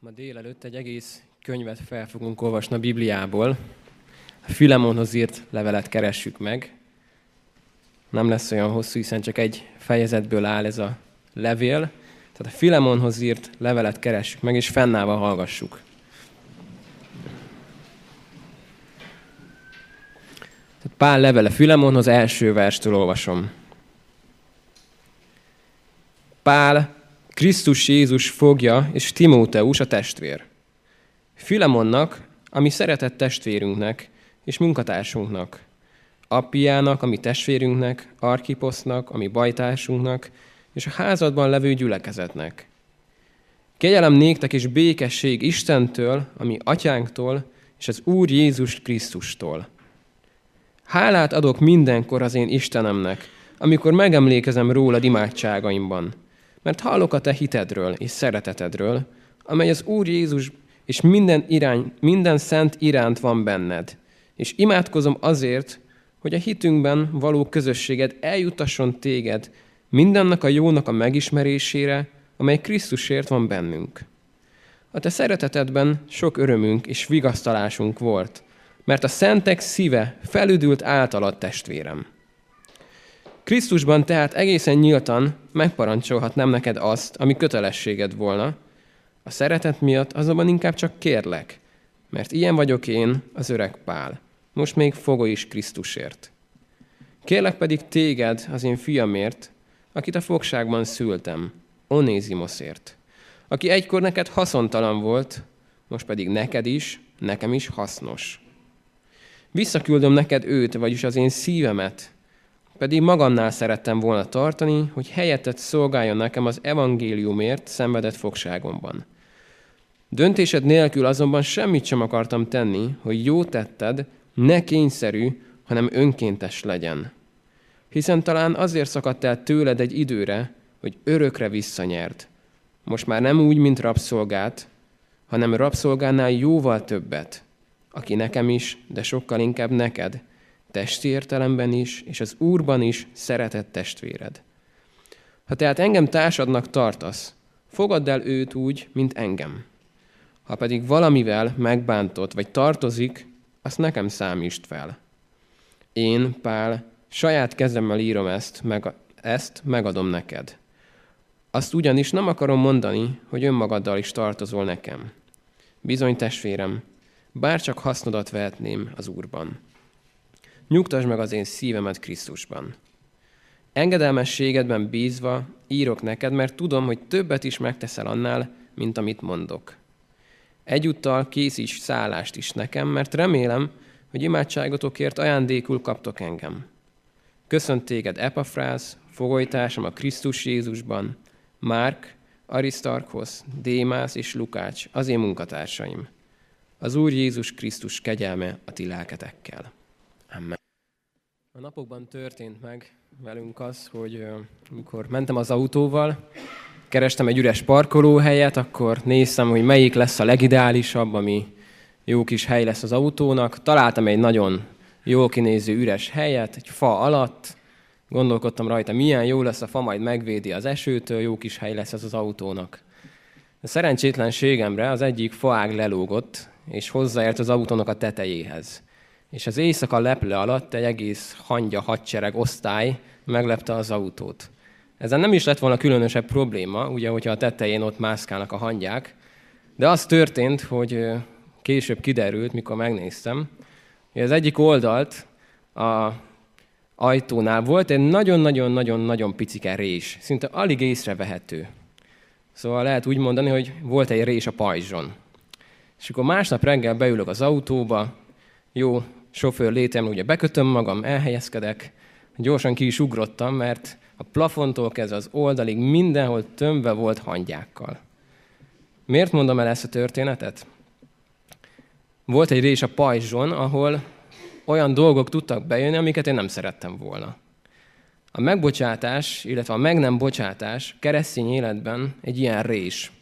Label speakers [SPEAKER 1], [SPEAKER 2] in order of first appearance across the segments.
[SPEAKER 1] Ma délelőtt egy egész könyvet fel fogunk olvasni a Bibliából. A Filemonhoz írt levelet keressük meg. Nem lesz olyan hosszú, hiszen csak egy fejezetből áll ez a levél. Tehát a Filemonhoz írt levelet keressük meg, és fennállva hallgassuk. Tehát Pál levele Filemonhoz első verstől olvasom. Pál, Krisztus Jézus fogja, és Timóteus a testvér. Filemonnak, ami szeretett testvérünknek, és munkatársunknak, Appiának, ami testvérünknek, Arkiposznak, ami bajtársunknak, és a házadban levő gyülekezetnek. Kegyelem néktek és békesség Istentől, ami atyánktól, és az Úr Jézus Krisztustól. Hálát adok mindenkor az én Istenemnek, amikor megemlékezem rólad imádságaimban, mert hallok a te hitedről és szeretetedről, amely az Úr Jézus és minden, irány, minden szent iránt van benned. És imádkozom azért, hogy a hitünkben való közösséged eljutasson téged mindennek a jónak a megismerésére, amely Krisztusért van bennünk. A te szeretetedben sok örömünk és vigasztalásunk volt, mert a szentek szíve felüdült általad testvérem. Krisztusban tehát egészen nyíltan megparancsolhatnám neked azt, ami kötelességed volna, a szeretet miatt azonban inkább csak kérlek, mert ilyen vagyok én, az öreg Pál, most még fogó is Krisztusért. Kérlek pedig téged az én fiamért, akit a fogságban szültem, Onézimoszért, aki egykor neked haszontalan volt, most pedig neked is, nekem is hasznos. Visszaküldöm neked őt, vagyis az én szívemet, pedig magamnál szerettem volna tartani, hogy helyettet szolgáljon nekem az evangéliumért szenvedett fogságomban. Döntésed nélkül azonban semmit sem akartam tenni, hogy jó tetted, ne kényszerű, hanem önkéntes legyen. Hiszen talán azért szakadt el tőled egy időre, hogy örökre visszanyert. Most már nem úgy, mint rabszolgát, hanem rabszolgánál jóval többet, aki nekem is, de sokkal inkább neked, testi értelemben is, és az Úrban is szeretett testvéred. Ha tehát engem társadnak tartasz, fogadd el őt úgy, mint engem. Ha pedig valamivel megbántott, vagy tartozik, azt nekem számítsd fel. Én, Pál, saját kezemmel írom ezt, meg, ezt megadom neked. Azt ugyanis nem akarom mondani, hogy önmagaddal is tartozol nekem. Bizony, testvérem, bár csak hasznodat vehetném az Úrban. Nyugtasd meg az én szívemet Krisztusban. Engedelmességedben bízva írok neked, mert tudom, hogy többet is megteszel annál, mint amit mondok. Egyúttal készíts szállást is nekem, mert remélem, hogy imádságotokért ajándékul kaptok engem. Köszönt téged Epafrász, fogolytársam a Krisztus Jézusban, Márk, Arisztarkhoz, Démász és Lukács, az én munkatársaim. Az Úr Jézus Krisztus kegyelme a ti lelketekkel. Amen. A napokban történt meg velünk az, hogy amikor mentem az autóval, kerestem egy üres parkolóhelyet, akkor néztem, hogy melyik lesz a legideálisabb, ami jó kis hely lesz az autónak. Találtam egy nagyon jól kinéző üres helyet, egy fa alatt. Gondolkodtam rajta, milyen jó lesz a fa, majd megvédi az esőtől, jó kis hely lesz ez az autónak. A szerencsétlenségemre az egyik faág lelógott, és hozzáért az autónak a tetejéhez. És az éjszaka leple alatt egy egész hangya hadsereg osztály meglepte az autót. Ezen nem is lett volna különösebb probléma, ugye, hogyha a tetején ott mászkálnak a hangyák, de az történt, hogy később kiderült, mikor megnéztem, hogy az egyik oldalt a ajtónál volt egy nagyon-nagyon-nagyon-nagyon picike rés, szinte alig észrevehető. Szóval lehet úgy mondani, hogy volt egy rés a pajzson. És akkor másnap reggel beülök az autóba, jó sofőr létem, ugye bekötöm magam, elhelyezkedek, gyorsan ki is ugrottam, mert a plafontól kezdve az oldalig mindenhol tömve volt hangyákkal. Miért mondom el ezt a történetet? Volt egy rés a pajzson, ahol olyan dolgok tudtak bejönni, amiket én nem szerettem volna. A megbocsátás, illetve a meg nem bocsátás keresztény életben egy ilyen rés.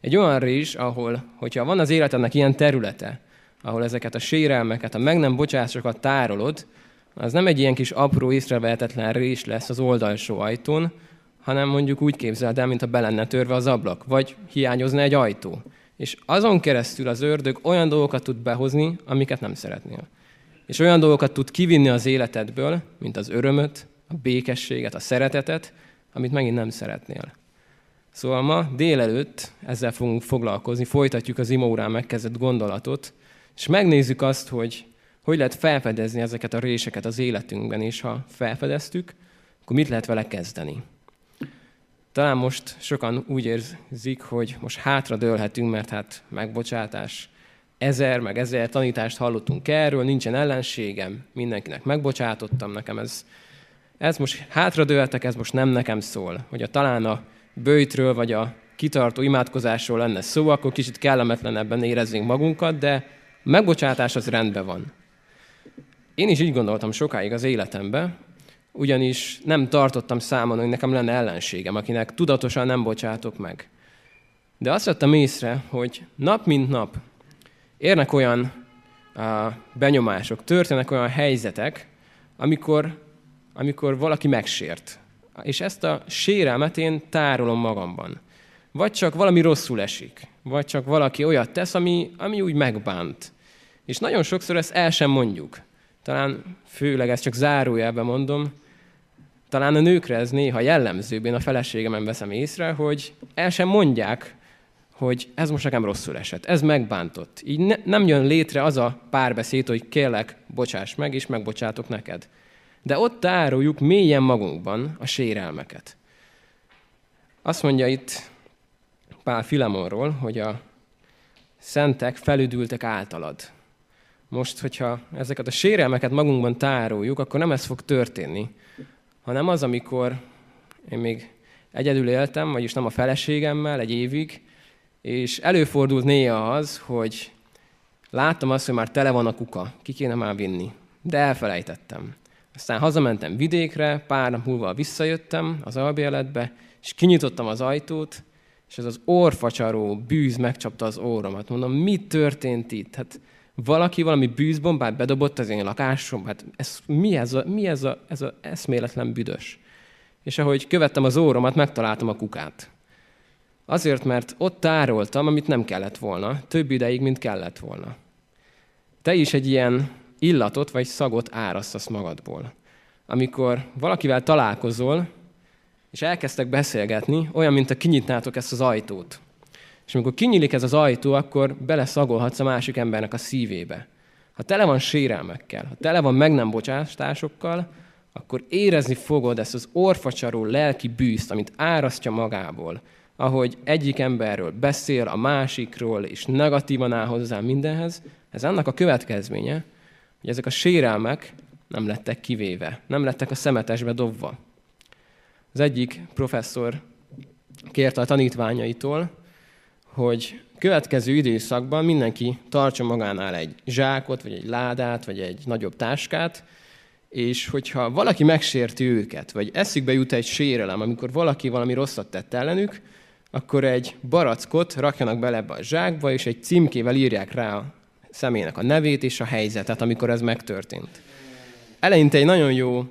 [SPEAKER 1] Egy olyan rés, ahol, hogyha van az életednek ilyen területe, ahol ezeket a sérelmeket, a meg nem bocsásokat tárolod, az nem egy ilyen kis apró, észrevehetetlen rés lesz az oldalsó ajtón, hanem mondjuk úgy képzeld el, mint a be lenne törve az ablak, vagy hiányozna egy ajtó. És azon keresztül az ördög olyan dolgokat tud behozni, amiket nem szeretnél. És olyan dolgokat tud kivinni az életedből, mint az örömöt, a békességet, a szeretetet, amit megint nem szeretnél. Szóval ma délelőtt ezzel fogunk foglalkozni, folytatjuk az imórán megkezdett gondolatot, és megnézzük azt, hogy hogy lehet felfedezni ezeket a réseket az életünkben, és ha felfedeztük, akkor mit lehet vele kezdeni. Talán most sokan úgy érzik, hogy most hátra dőlhetünk, mert hát megbocsátás, ezer, meg ezer tanítást hallottunk erről, nincsen ellenségem, mindenkinek megbocsátottam, nekem ez, ez most hátradőltek, ez most nem nekem szól. Hogy a talán a bőjtről, vagy a kitartó imádkozásról lenne szó, akkor kicsit kellemetlenebben éreznénk magunkat, de megbocsátás az rendben van. Én is így gondoltam sokáig az életemben, ugyanis nem tartottam számon, hogy nekem lenne ellenségem, akinek tudatosan nem bocsátok meg. De azt vettem észre, hogy nap mint nap érnek olyan uh, benyomások, történnek olyan helyzetek, amikor, amikor valaki megsért. És ezt a sérelmet én tárolom magamban. Vagy csak valami rosszul esik, vagy csak valaki olyat tesz, ami, ami úgy megbánt. És nagyon sokszor ezt el sem mondjuk. Talán főleg ezt csak zárójelben mondom, talán a nőkre ez néha jellemzőbb, én a feleségemen veszem észre, hogy el sem mondják, hogy ez most nekem rosszul esett, ez megbántott. Így ne, nem jön létre az a párbeszéd, hogy kérlek, bocsáss meg, és megbocsátok neked. De ott tároljuk mélyen magunkban a sérelmeket. Azt mondja itt Pál Filemonról, hogy a szentek felüdültek általad. Most, hogyha ezeket a sérelmeket magunkban tároljuk, akkor nem ez fog történni, hanem az, amikor én még egyedül éltem, vagyis nem a feleségemmel egy évig, és előfordult néha az, hogy láttam azt, hogy már tele van a kuka, ki kéne már vinni, de elfelejtettem. Aztán hazamentem vidékre, pár nap múlva visszajöttem az albérletbe, és kinyitottam az ajtót, és ez az orfacsaró bűz megcsapta az óromat. Mondom, mi történt itt? Hát valaki valami bűzbombát bedobott az én lakásom, hát ez, mi, ez a, mi ez, a, ez a eszméletlen büdös? És ahogy követtem az óromat, megtaláltam a kukát. Azért, mert ott tároltam, amit nem kellett volna, több ideig, mint kellett volna. Te is egy ilyen illatot vagy szagot árasztasz magadból. Amikor valakivel találkozol, és elkezdtek beszélgetni, olyan, mint a kinyitnátok ezt az ajtót. És amikor kinyílik ez az ajtó, akkor beleszagolhatsz a másik embernek a szívébe. Ha tele van sérelmekkel, ha tele van meg nem bocsátásokkal, akkor érezni fogod ezt az orfacsaró lelki bűzt, amit árasztja magából, ahogy egyik emberről beszél, a másikról, és negatívan áll hozzá mindenhez, ez annak a következménye, hogy ezek a sérelmek nem lettek kivéve, nem lettek a szemetesbe dobva. Az egyik professzor kérte a tanítványaitól, hogy következő időszakban mindenki tartsa magánál egy zsákot, vagy egy ládát, vagy egy nagyobb táskát, és hogyha valaki megsérti őket, vagy eszükbe jut egy sérelem, amikor valaki valami rosszat tett ellenük, akkor egy barackot rakjanak bele ebbe a zsákba, és egy címkével írják rá a személynek a nevét és a helyzetet, amikor ez megtörtént. Eleinte egy nagyon jó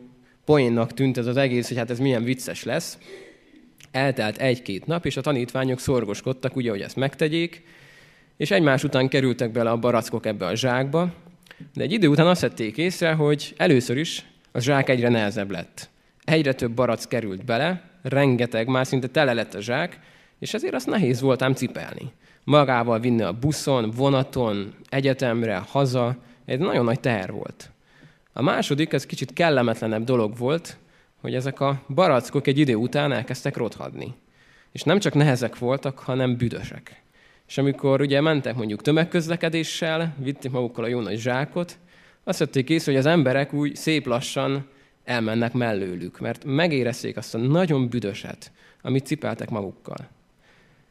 [SPEAKER 1] poénnak tűnt ez az egész, hogy hát ez milyen vicces lesz, Eltelt egy-két nap, és a tanítványok szorgoskodtak, ugye, hogy ezt megtegyék, és egymás után kerültek bele a barackok ebbe a zsákba, de egy idő után azt vették észre, hogy először is a zsák egyre nehezebb lett. Egyre több barack került bele, rengeteg, már szinte tele lett a zsák, és ezért azt nehéz volt ám cipelni. Magával vinni a buszon, vonaton, egyetemre, haza, egy nagyon nagy teher volt. A második, ez kicsit kellemetlenebb dolog volt, hogy ezek a barackok egy idő után elkezdtek rothadni. És nem csak nehezek voltak, hanem büdösek. És amikor ugye mentek mondjuk tömegközlekedéssel, vitték magukkal a jó nagy zsákot, azt vették észre, hogy az emberek úgy szép lassan elmennek mellőlük, mert megérezték azt a nagyon büdöset, amit cipeltek magukkal.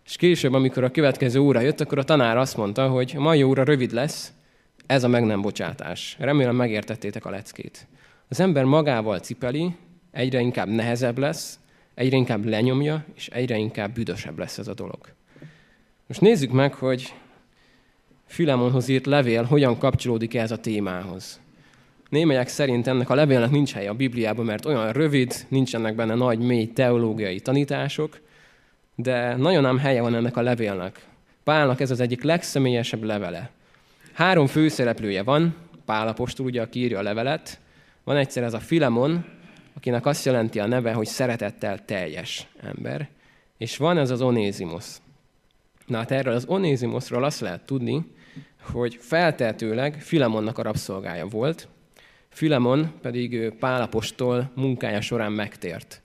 [SPEAKER 1] És később, amikor a következő óra jött, akkor a tanár azt mondta, hogy a mai óra rövid lesz, ez a meg nem bocsátás. Remélem megértettétek a leckét. Az ember magával cipeli, egyre inkább nehezebb lesz, egyre inkább lenyomja, és egyre inkább büdösebb lesz ez a dolog. Most nézzük meg, hogy Filemonhoz írt levél hogyan kapcsolódik ez a témához. Némelyek szerint ennek a levélnek nincs helye a Bibliában, mert olyan rövid, nincsenek benne nagy, mély teológiai tanítások, de nagyon ám helye van ennek a levélnek. Pálnak ez az egyik legszemélyesebb levele. Három főszereplője van, Pál apostol ugye, aki írja a levelet. Van egyszer ez a Filemon, akinek azt jelenti a neve, hogy szeretettel teljes ember. És van ez az Onézimos. Na hát erről az Onézimosról azt lehet tudni, hogy feltehetőleg Filemonnak a rabszolgája volt, Filemon pedig Pálapostól munkája során megtért.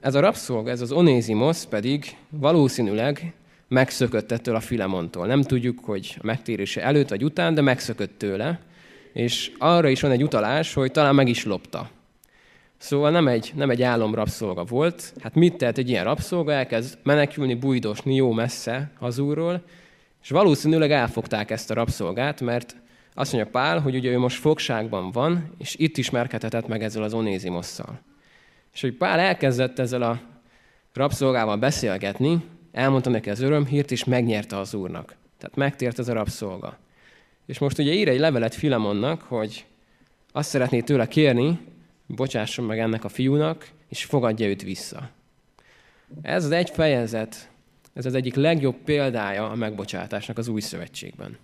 [SPEAKER 1] Ez a rabszolga, ez az Onézimos pedig valószínűleg megszökött ettől a Filemontól. Nem tudjuk, hogy a megtérése előtt vagy után, de megszökött tőle, és arra is van egy utalás, hogy talán meg is lopta. Szóval nem egy, nem egy rabszolga volt. Hát mit tehet egy ilyen rabszolga? Elkezd menekülni, bújdosni jó messze hazúról, és valószínűleg elfogták ezt a rabszolgát, mert azt mondja Pál, hogy ugye ő most fogságban van, és itt ismerkedhetett meg ezzel az Onézimosszal. És hogy Pál elkezdett ezzel a rabszolgával beszélgetni, elmondta neki az örömhírt, és megnyerte az úrnak. Tehát megtért ez a rabszolga. És most ugye ír egy levelet Filemonnak, hogy azt szeretné tőle kérni, bocsásson meg ennek a fiúnak, és fogadja őt vissza. Ez az egy fejezet, ez az egyik legjobb példája a megbocsátásnak az új szövetségben.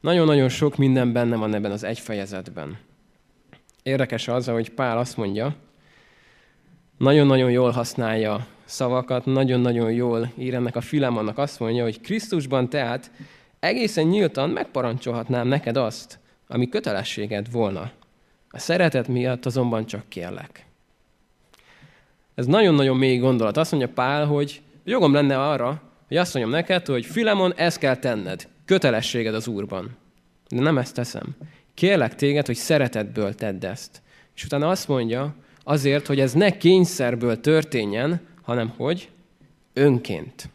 [SPEAKER 1] Nagyon-nagyon sok minden benne van ebben az egy fejezetben. Érdekes az, hogy Pál azt mondja, nagyon-nagyon jól használja szavakat, nagyon-nagyon jól ír ennek a Filemonnak azt mondja, hogy Krisztusban tehát egészen nyíltan megparancsolhatnám neked azt, ami kötelességed volna. A szeretet miatt azonban csak kérlek. Ez nagyon-nagyon mély gondolat. Azt mondja Pál, hogy jogom lenne arra, hogy azt mondjam neked, hogy Filemon, ezt kell tenned. Kötelességed az Úrban. De nem ezt teszem. Kérlek téged, hogy szeretetből tedd ezt. És utána azt mondja, azért, hogy ez ne kényszerből történjen, hanem hogy önként.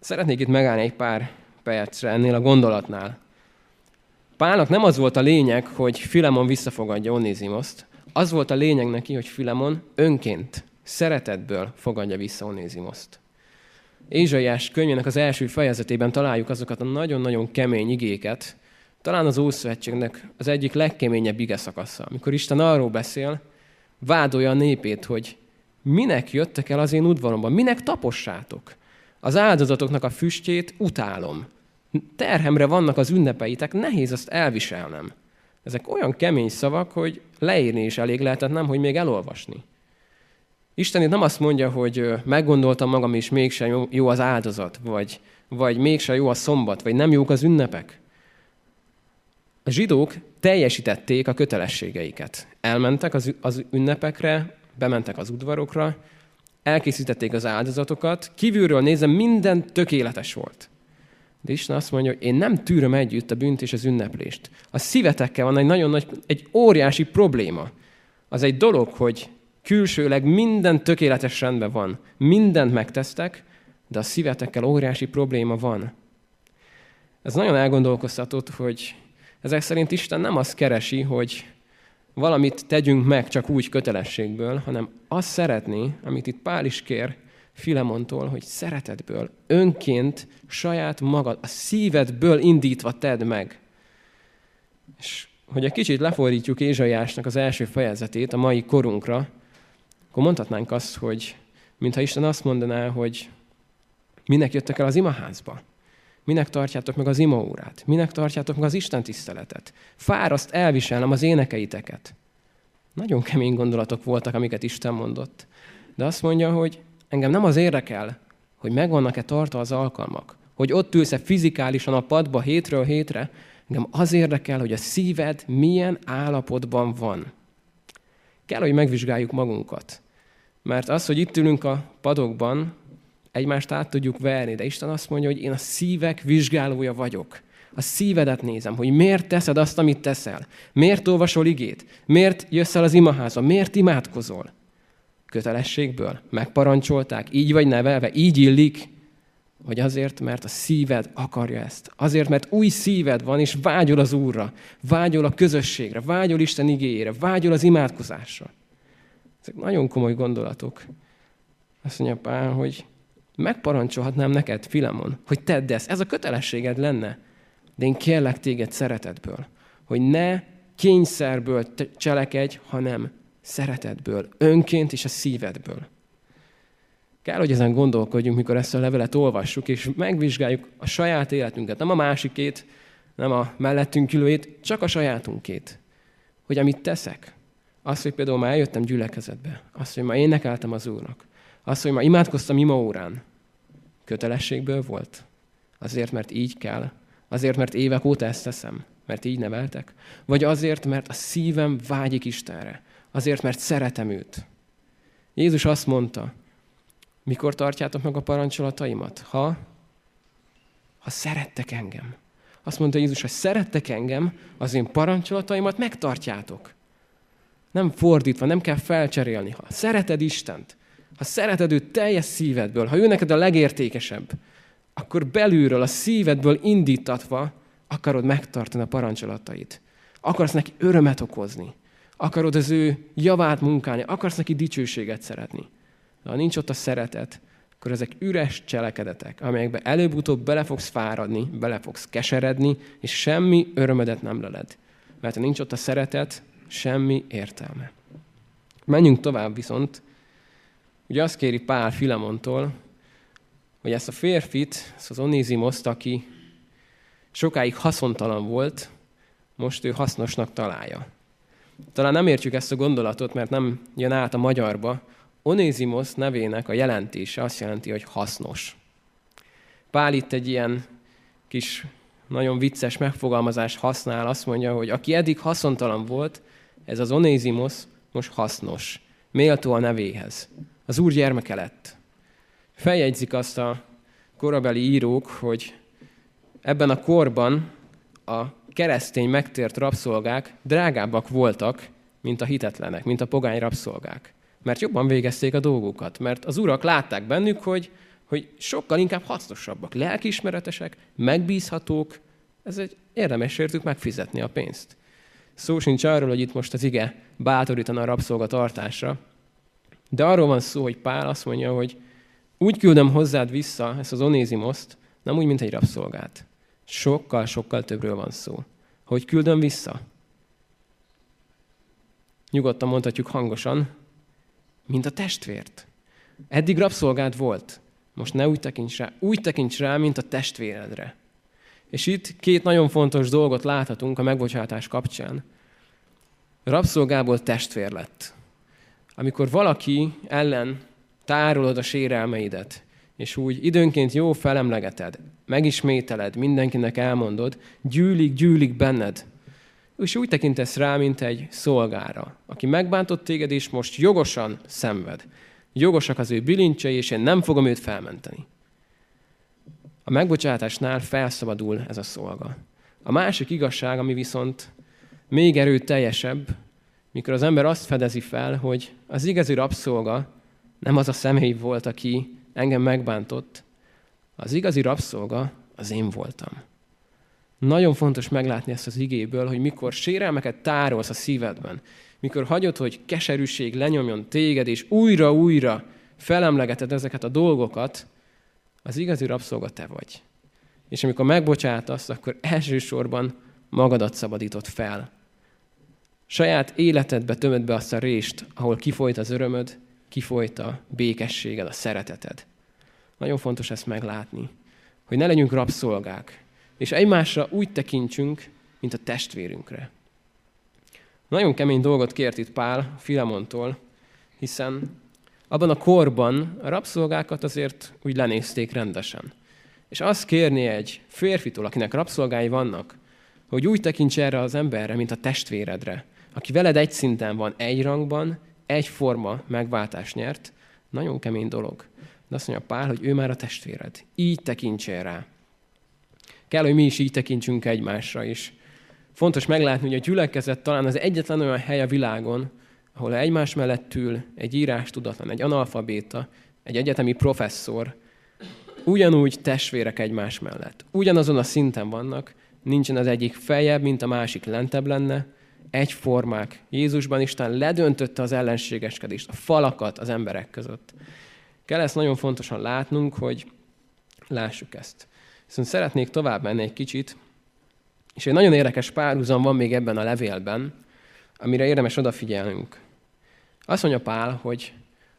[SPEAKER 1] Szeretnék itt megállni egy pár percre ennél a gondolatnál. Pálnak nem az volt a lényeg, hogy Filemon visszafogadja Onézimoszt, az volt a lényeg neki, hogy Filemon önként, szeretetből fogadja vissza Onézimoszt. Ézsaiás könyvének az első fejezetében találjuk azokat a nagyon-nagyon kemény igéket, talán az Ószövetségnek az egyik legkeményebb ige szakasza, amikor Isten arról beszél, vádolja a népét, hogy minek jöttek el az én udvaromban, minek tapossátok. Az áldozatoknak a füstjét utálom. Terhemre vannak az ünnepeitek, nehéz azt elviselnem. Ezek olyan kemény szavak, hogy leírni is elég lehetett, nem, hogy még elolvasni. Isten itt nem azt mondja, hogy meggondoltam magam, és mégsem jó az áldozat, vagy, vagy mégsem jó a szombat, vagy nem jók az ünnepek. A zsidók teljesítették a kötelességeiket. Elmentek az, az ünnepekre, bementek az udvarokra, elkészítették az áldozatokat, kívülről nézem, minden tökéletes volt. De Isten azt mondja, hogy én nem tűröm együtt a bűnt és az ünneplést. A szívetekkel van egy nagyon nagy, egy óriási probléma. Az egy dolog, hogy külsőleg minden tökéletes rendben van, mindent megtesztek, de a szívetekkel óriási probléma van. Ez nagyon elgondolkoztatott, hogy ezek szerint Isten nem azt keresi, hogy valamit tegyünk meg csak úgy kötelességből, hanem azt szeretné, amit itt Pál is kér Filemontól, hogy szeretetből, önként, saját magad, a szívedből indítva tedd meg. És hogy egy kicsit lefordítjuk Ézsaiásnak az első fejezetét a mai korunkra, akkor mondhatnánk azt, hogy mintha Isten azt mondaná, hogy minek jöttek el az imaházba? Minek tartjátok meg az imaórát? Minek tartjátok meg az Isten tiszteletet? Fáraszt elviselnem az énekeiteket. Nagyon kemény gondolatok voltak, amiket Isten mondott. De azt mondja, hogy engem nem az érdekel, hogy megvannak-e tartva az alkalmak, hogy ott ülsz-e fizikálisan a padba hétről hétre, engem az érdekel, hogy a szíved milyen állapotban van. Kell, hogy megvizsgáljuk magunkat. Mert az, hogy itt ülünk a padokban, egymást át tudjuk verni, de Isten azt mondja, hogy én a szívek vizsgálója vagyok. A szívedet nézem, hogy miért teszed azt, amit teszel. Miért olvasol igét? Miért jössz el az imaházba? Miért imádkozol? Kötelességből? Megparancsolták? Így vagy nevelve? Így illik? Vagy azért, mert a szíved akarja ezt. Azért, mert új szíved van, és vágyol az Úrra, vágyol a közösségre, vágyol Isten igényére, vágyol az imádkozásra. Ezek nagyon komoly gondolatok. Azt mondja Pál, hogy megparancsolhatnám neked, Filemon, hogy tedd ezt. Ez a kötelességed lenne. De én kérlek téged szeretetből, hogy ne kényszerből cselekedj, hanem szeretetből, önként és a szívedből. Kell, hogy ezen gondolkodjunk, mikor ezt a levelet olvassuk, és megvizsgáljuk a saját életünket, nem a másikét, nem a mellettünk ülőjét, csak a sajátunkét. Hogy amit teszek, az, hogy például már eljöttem gyülekezetbe, az, hogy már énekeltem az Úrnak, az, hogy már imádkoztam ima órán, kötelességből volt? Azért, mert így kell? Azért, mert évek óta ezt teszem? Mert így neveltek? Vagy azért, mert a szívem vágyik Istenre? Azért, mert szeretem őt? Jézus azt mondta, mikor tartjátok meg a parancsolataimat? Ha, ha szerettek engem. Azt mondta Jézus, hogy szerettek engem, az én parancsolataimat megtartjátok. Nem fordítva, nem kell felcserélni. Ha szereted Istent, ha szereted őt teljes szívedből, ha ő neked a legértékesebb, akkor belülről, a szívedből indítatva akarod megtartani a parancsolatait. Akarsz neki örömet okozni. Akarod az ő javát munkálni. Akarsz neki dicsőséget szeretni. De ha nincs ott a szeretet, akkor ezek üres cselekedetek, amelyekbe előbb-utóbb bele fogsz fáradni, bele fogsz keseredni, és semmi örömedet nem leled. Mert ha nincs ott a szeretet, semmi értelme. Menjünk tovább viszont. Ugye azt kéri Pál Filemontól, hogy ezt a férfit, ezt az Onézimoszt, aki sokáig haszontalan volt, most ő hasznosnak találja. Talán nem értjük ezt a gondolatot, mert nem jön át a magyarba. Onézimosz nevének a jelentése azt jelenti, hogy hasznos. Pál itt egy ilyen kis, nagyon vicces megfogalmazást használ, azt mondja, hogy aki eddig haszontalan volt, ez az Onézimosz most hasznos, méltó a nevéhez. Az Úr gyermeke lett. Feljegyzik azt a korabeli írók, hogy ebben a korban a keresztény megtért rabszolgák drágábbak voltak, mint a hitetlenek, mint a pogány rabszolgák. Mert jobban végezték a dolgukat, mert az urak látták bennük, hogy, hogy sokkal inkább hasznosabbak, lelkiismeretesek, megbízhatók, ez egy érdemes értük megfizetni a pénzt. Szó sincs arról, hogy itt most az ige bátorítana a rabszolgatartásra, de arról van szó, hogy Pál azt mondja, hogy úgy küldöm hozzád vissza ezt az onézimoszt, nem úgy, mint egy rabszolgát. Sokkal, sokkal többről van szó. Hogy küldöm vissza? Nyugodtan mondhatjuk hangosan, mint a testvért. Eddig rabszolgád volt. Most ne úgy tekints rá, úgy tekints rá, mint a testvéredre. És itt két nagyon fontos dolgot láthatunk a megbocsátás kapcsán. Rabszolgából testvér lett. Amikor valaki ellen tárolod a sérelmeidet, és úgy időnként jó felemlegeted, megismételed, mindenkinek elmondod, gyűlik, gyűlik benned, és úgy tekintesz rá, mint egy szolgára, aki megbántott téged, és most jogosan szenved. Jogosak az ő bilincsei, és én nem fogom őt felmenteni. A megbocsátásnál felszabadul ez a szolga. A másik igazság, ami viszont még erőteljesebb, mikor az ember azt fedezi fel, hogy az igazi rabszolga nem az a személy volt, aki engem megbántott. Az igazi rabszolga az én voltam. Nagyon fontos meglátni ezt az igéből, hogy mikor sérelmeket tárolsz a szívedben, mikor hagyod, hogy keserűség lenyomjon téged, és újra-újra felemlegeted ezeket a dolgokat, az igazi rabszolga te vagy. És amikor megbocsátasz, akkor elsősorban magadat szabadított fel. Saját életedbe tömöd be azt a rést, ahol kifolyt az örömöd, kifolyt a békességed, a szereteted. Nagyon fontos ezt meglátni, hogy ne legyünk rabszolgák, és egymásra úgy tekintsünk, mint a testvérünkre. Nagyon kemény dolgot kért itt Pál Filemontól, hiszen abban a korban a rabszolgákat azért úgy lenézték rendesen. És azt kérni egy férfitól, akinek rabszolgái vannak, hogy úgy tekints erre az emberre, mint a testvéredre, aki veled egy szinten van, egy rangban, egyforma megváltást nyert, nagyon kemény dolog. De azt mondja Pál, hogy ő már a testvéred. Így tekintsél rá. Kell, hogy mi is így tekintsünk egymásra is. Fontos meglátni, hogy a gyülekezet talán az egyetlen olyan hely a világon, ahol egymás mellett ül egy írás tudatlan, egy analfabéta, egy egyetemi professzor, ugyanúgy testvérek egymás mellett. Ugyanazon a szinten vannak, nincsen az egyik feljebb, mint a másik lentebb lenne, egyformák. Jézusban Isten ledöntötte az ellenségeskedést, a falakat az emberek között. Kell ezt nagyon fontosan látnunk, hogy lássuk ezt. Viszont szeretnék tovább menni egy kicsit, és egy nagyon érdekes párhuzam van még ebben a levélben, amire érdemes odafigyelnünk. Azt mondja Pál, hogy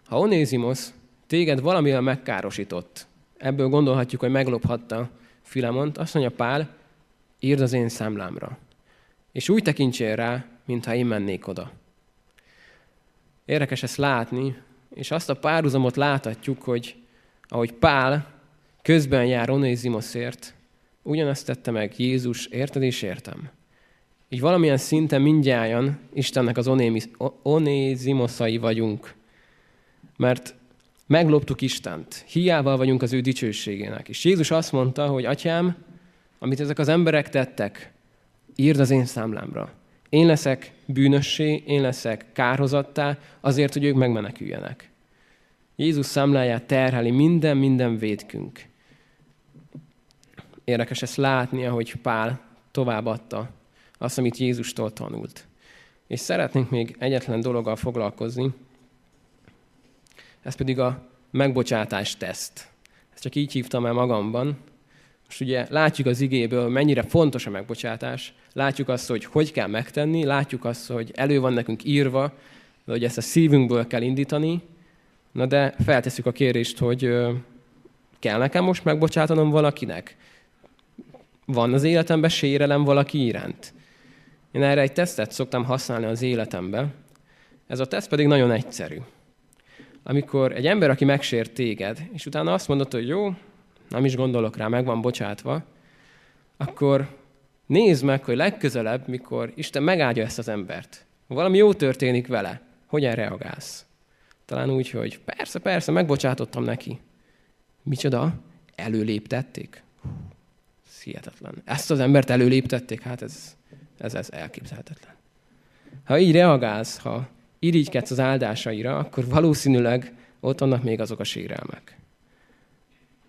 [SPEAKER 1] ha Onézimos téged valamivel megkárosított. Ebből gondolhatjuk, hogy meglophatta Filemont. Azt mondja Pál, írd az én számlámra. És úgy tekintsél rá, mintha én mennék oda. Érdekes ezt látni, és azt a párhuzamot láthatjuk, hogy ahogy Pál közben jár Onézimoszért, ugyanazt tette meg Jézus, érted és értem. Így valamilyen szinten mindjárt Istennek az onézimoszai vagyunk. Mert megloptuk Istent, hiába vagyunk az ő dicsőségének. És Jézus azt mondta, hogy atyám, amit ezek az emberek tettek, írd az én számlámra. Én leszek bűnössé, én leszek kárhozattá, azért, hogy ők megmeneküljenek. Jézus számláját terheli minden, minden védkünk. Érdekes ezt látni, ahogy Pál továbbadta azt, amit Jézustól tanult. És szeretnénk még egyetlen dologgal foglalkozni, ez pedig a megbocsátás teszt. Ezt csak így hívtam el magamban. Most ugye látjuk az igéből, mennyire fontos a megbocsátás, látjuk azt, hogy hogy kell megtenni, látjuk azt, hogy elő van nekünk írva, de hogy ezt a szívünkből kell indítani, na de feltesszük a kérdést, hogy kell nekem most megbocsátanom valakinek? Van az életemben sérelem valaki iránt? Én erre egy tesztet szoktam használni az életembe. Ez a teszt pedig nagyon egyszerű. Amikor egy ember, aki megsért téged, és utána azt mondod, hogy jó, nem is gondolok rá, meg van bocsátva, akkor nézd meg, hogy legközelebb, mikor Isten megáldja ezt az embert, valami jó történik vele, hogyan reagálsz. Talán úgy, hogy persze, persze, megbocsátottam neki. Micsoda? Előléptették? Hihetetlen. Ezt az embert előléptették? Hát ez, ez, ez elképzelhetetlen. Ha így reagálsz, ha irigykedsz az áldásaira, akkor valószínűleg ott vannak még azok a sérelmek.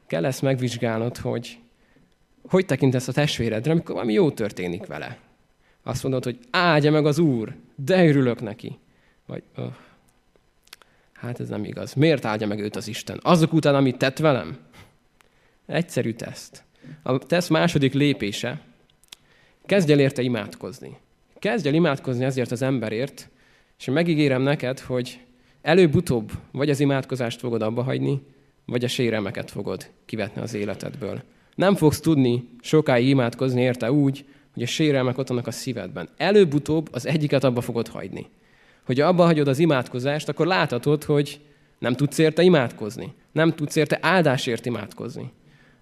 [SPEAKER 1] Kell ezt megvizsgálnod, hogy hogy tekintesz a testvéredre, amikor valami jó történik vele. Azt mondod, hogy áldja meg az Úr, de örülök neki. Vagy, oh, hát ez nem igaz. Miért áldja meg őt az Isten? Azok után, amit tett velem? Egyszerű teszt. A teszt második lépése, kezdj el érte imádkozni. Kezdj el imádkozni ezért az emberért, és megígérem neked, hogy előbb-utóbb vagy az imádkozást fogod abba hagyni, vagy a sérelmeket fogod kivetni az életedből. Nem fogsz tudni sokáig imádkozni érte úgy, hogy a sérelmek ott vannak a szívedben. Előbb-utóbb az egyiket abba fogod hagyni. Hogy abba hagyod az imádkozást, akkor láthatod, hogy nem tudsz érte imádkozni. Nem tudsz érte áldásért imádkozni.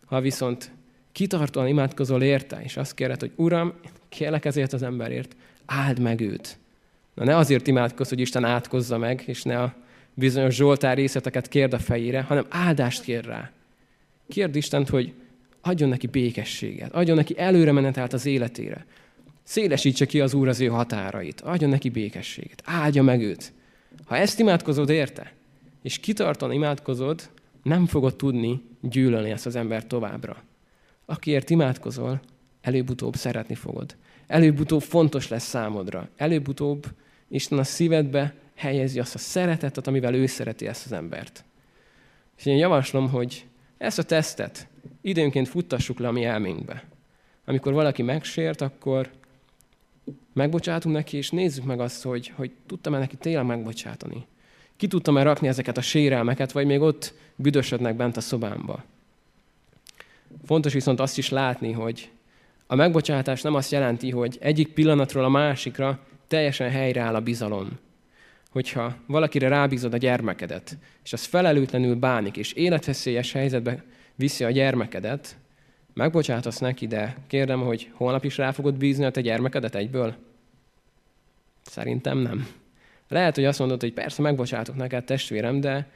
[SPEAKER 1] Ha viszont kitartóan imádkozol érte, és azt kéred, hogy Uram, kérlek ezért az emberért, áld meg őt. Na ne azért imádkozz, hogy Isten átkozza meg, és ne a bizonyos Zsoltár részleteket kérd a fejére, hanem áldást kér rá. Kérd Istent, hogy adjon neki békességet, adjon neki előre menetelt az életére. Szélesítse ki az Úr az ő határait, adjon neki békességet, áldja meg őt. Ha ezt imádkozod érte, és kitartan imádkozod, nem fogod tudni gyűlölni ezt az embert továbbra. Akiért imádkozol, előbb-utóbb szeretni fogod. Előbb-utóbb fontos lesz számodra. Előbb-utóbb Isten a szívedbe helyezi azt a szeretetet, amivel ő szereti ezt az embert. És én javaslom, hogy ezt a tesztet időnként futtassuk le a mi elménkbe. Amikor valaki megsért, akkor megbocsátunk neki, és nézzük meg azt, hogy, hogy tudtam-e neki tényleg megbocsátani. Ki tudtam-e rakni ezeket a sérelmeket, vagy még ott büdösödnek bent a szobámba. Fontos viszont azt is látni, hogy a megbocsátás nem azt jelenti, hogy egyik pillanatról a másikra teljesen helyreáll a bizalom. Hogyha valakire rábízod a gyermekedet, és az felelőtlenül bánik, és életveszélyes helyzetbe viszi a gyermekedet, megbocsátasz neki, de kérdem, hogy holnap is rá fogod bízni a te gyermekedet egyből? Szerintem nem. Lehet, hogy azt mondod, hogy persze megbocsátok neked, testvérem, de,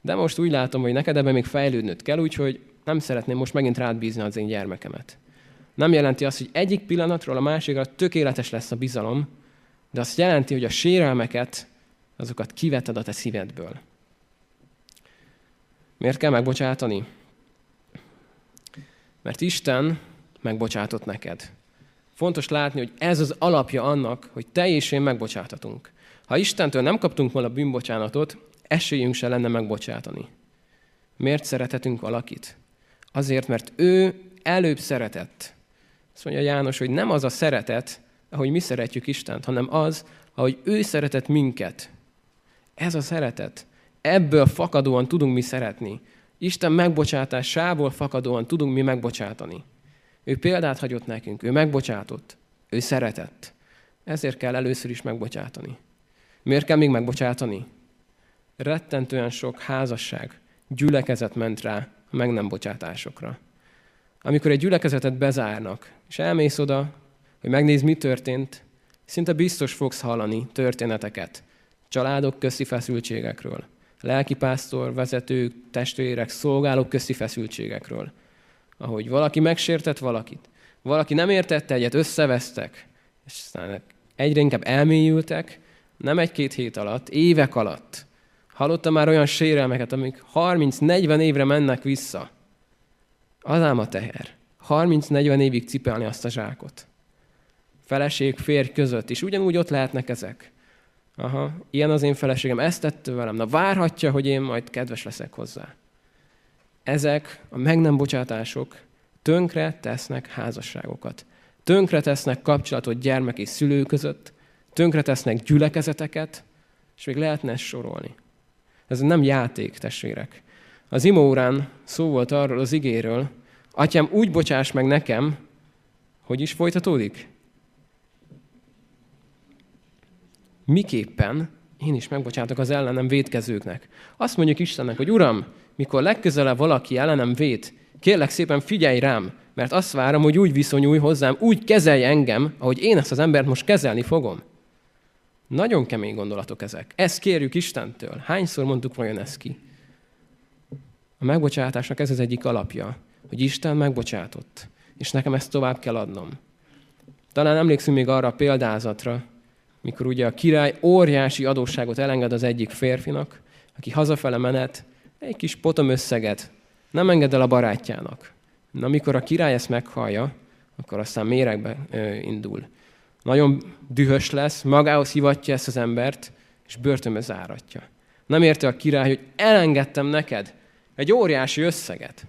[SPEAKER 1] de most úgy látom, hogy neked ebben még fejlődnöd kell, úgyhogy nem szeretném most megint rád bízni az én gyermekemet. Nem jelenti azt, hogy egyik pillanatról a másikra tökéletes lesz a bizalom, de azt jelenti, hogy a sérelmeket, azokat kiveted a te szívedből. Miért kell megbocsátani? Mert Isten megbocsátott neked. Fontos látni, hogy ez az alapja annak, hogy te és én megbocsáthatunk. Ha Istentől nem kaptunk volna bűnbocsánatot, esélyünk se lenne megbocsátani. Miért szeretetünk valakit? Azért, mert ő előbb szeretett. Azt mondja János, hogy nem az a szeretet, ahogy mi szeretjük Istent, hanem az, ahogy ő szeretett minket. Ez a szeretet. Ebből fakadóan tudunk mi szeretni. Isten megbocsátásából fakadóan tudunk mi megbocsátani. Ő példát hagyott nekünk, ő megbocsátott, ő szeretett. Ezért kell először is megbocsátani. Miért kell még megbocsátani? Rettentően sok házasság, gyülekezet ment rá a meg nem bocsátásokra. Amikor egy gyülekezetet bezárnak, és elmész oda, hogy megnéz, mi történt, szinte biztos fogsz hallani történeteket családok közti feszültségekről, lelkipásztor, vezetők, testvérek, szolgálók közti feszültségekről. Ahogy valaki megsértett valakit, valaki nem értette egyet, összevesztek, és aztán egyre inkább elmélyültek, nem egy-két hét alatt, évek alatt. Hallottam már olyan sérelmeket, amik 30-40 évre mennek vissza. Az ám a teher. 30-40 évig cipelni azt a zsákot. Feleség, férj között is. Ugyanúgy ott lehetnek ezek. Aha, ilyen az én feleségem, ezt tette velem. Na várhatja, hogy én majd kedves leszek hozzá. Ezek a meg nem bocsátások tönkre tesznek házasságokat. Tönkre tesznek kapcsolatot gyermek és szülő között, tönkre tesznek gyülekezeteket, és még lehetne ezt sorolni. Ez nem játék, testvérek. Az imórán szó volt arról az igéről, atyám, úgy bocsáss meg nekem, hogy is folytatódik? Miképpen én is megbocsátok az ellenem védkezőknek. Azt mondjuk Istennek, hogy Uram, mikor legközelebb valaki ellenem véd, kérlek szépen figyelj rám, mert azt várom, hogy úgy viszonyulj hozzám, úgy kezelj engem, ahogy én ezt az embert most kezelni fogom. Nagyon kemény gondolatok ezek. Ezt kérjük Istentől. Hányszor mondtuk vajon ezt ki? A megbocsátásnak ez az egyik alapja, hogy Isten megbocsátott, és nekem ezt tovább kell adnom. Talán emlékszünk még arra a példázatra, mikor ugye a király óriási adósságot elenged az egyik férfinak, aki hazafele menet, egy kis potom összeget nem enged el a barátjának. Na, amikor a király ezt meghallja, akkor aztán méregbe ö, indul. Nagyon dühös lesz, magához hivatja ezt az embert, és börtönbe záratja. Nem érte a király, hogy elengedtem neked egy óriási összeget.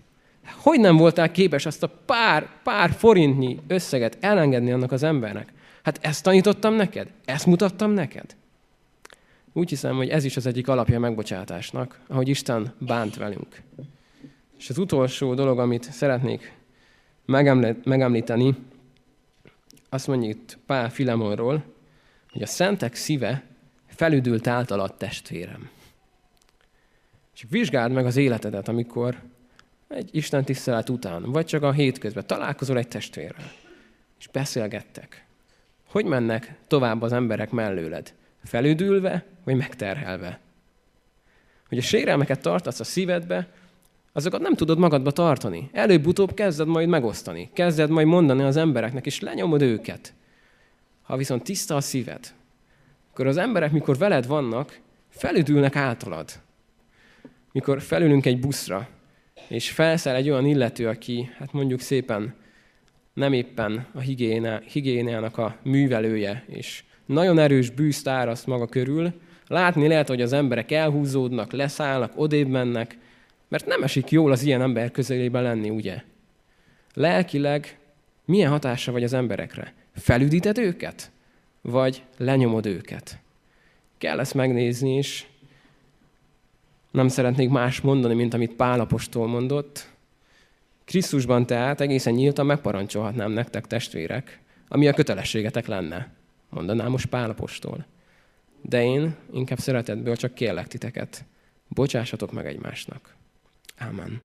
[SPEAKER 1] Hogy nem voltál képes azt a pár, pár forintnyi összeget elengedni annak az embernek? Hát ezt tanítottam neked? Ezt mutattam neked? Úgy hiszem, hogy ez is az egyik alapja a megbocsátásnak, ahogy Isten bánt velünk. És az utolsó dolog, amit szeretnék megemlíteni, azt mondja itt Pál Filemonról, hogy a szentek szíve felüdült általad testvérem. És vizsgáld meg az életedet, amikor egy Isten tisztelet után, vagy csak a hétközben találkozol egy testvérrel, és beszélgettek. Hogy mennek tovább az emberek mellőled? Felüdülve, vagy megterhelve? Hogy a sérelmeket tartasz a szívedbe, azokat nem tudod magadba tartani. Előbb-utóbb kezded majd megosztani. Kezded majd mondani az embereknek, és lenyomod őket. Ha viszont tiszta a szíved, akkor az emberek, mikor veled vannak, felüdülnek általad. Mikor felülünk egy buszra, és felszáll egy olyan illető, aki, hát mondjuk szépen nem éppen a higiénának a művelője, és nagyon erős bűzt áraszt maga körül, látni lehet, hogy az emberek elhúzódnak, leszállnak, odébb mennek, mert nem esik jól az ilyen ember közelében lenni, ugye? Lelkileg milyen hatása vagy az emberekre? Felüdíted őket? Vagy lenyomod őket? Kell ezt megnézni, és nem szeretnék más mondani, mint amit Pálapostól mondott, Krisztusban tehát egészen nyíltan megparancsolhatnám nektek, testvérek, ami a kötelességetek lenne, mondanám most Pálapostól. De én inkább szeretetből csak kérlek titeket, bocsássatok meg egymásnak. Ámen.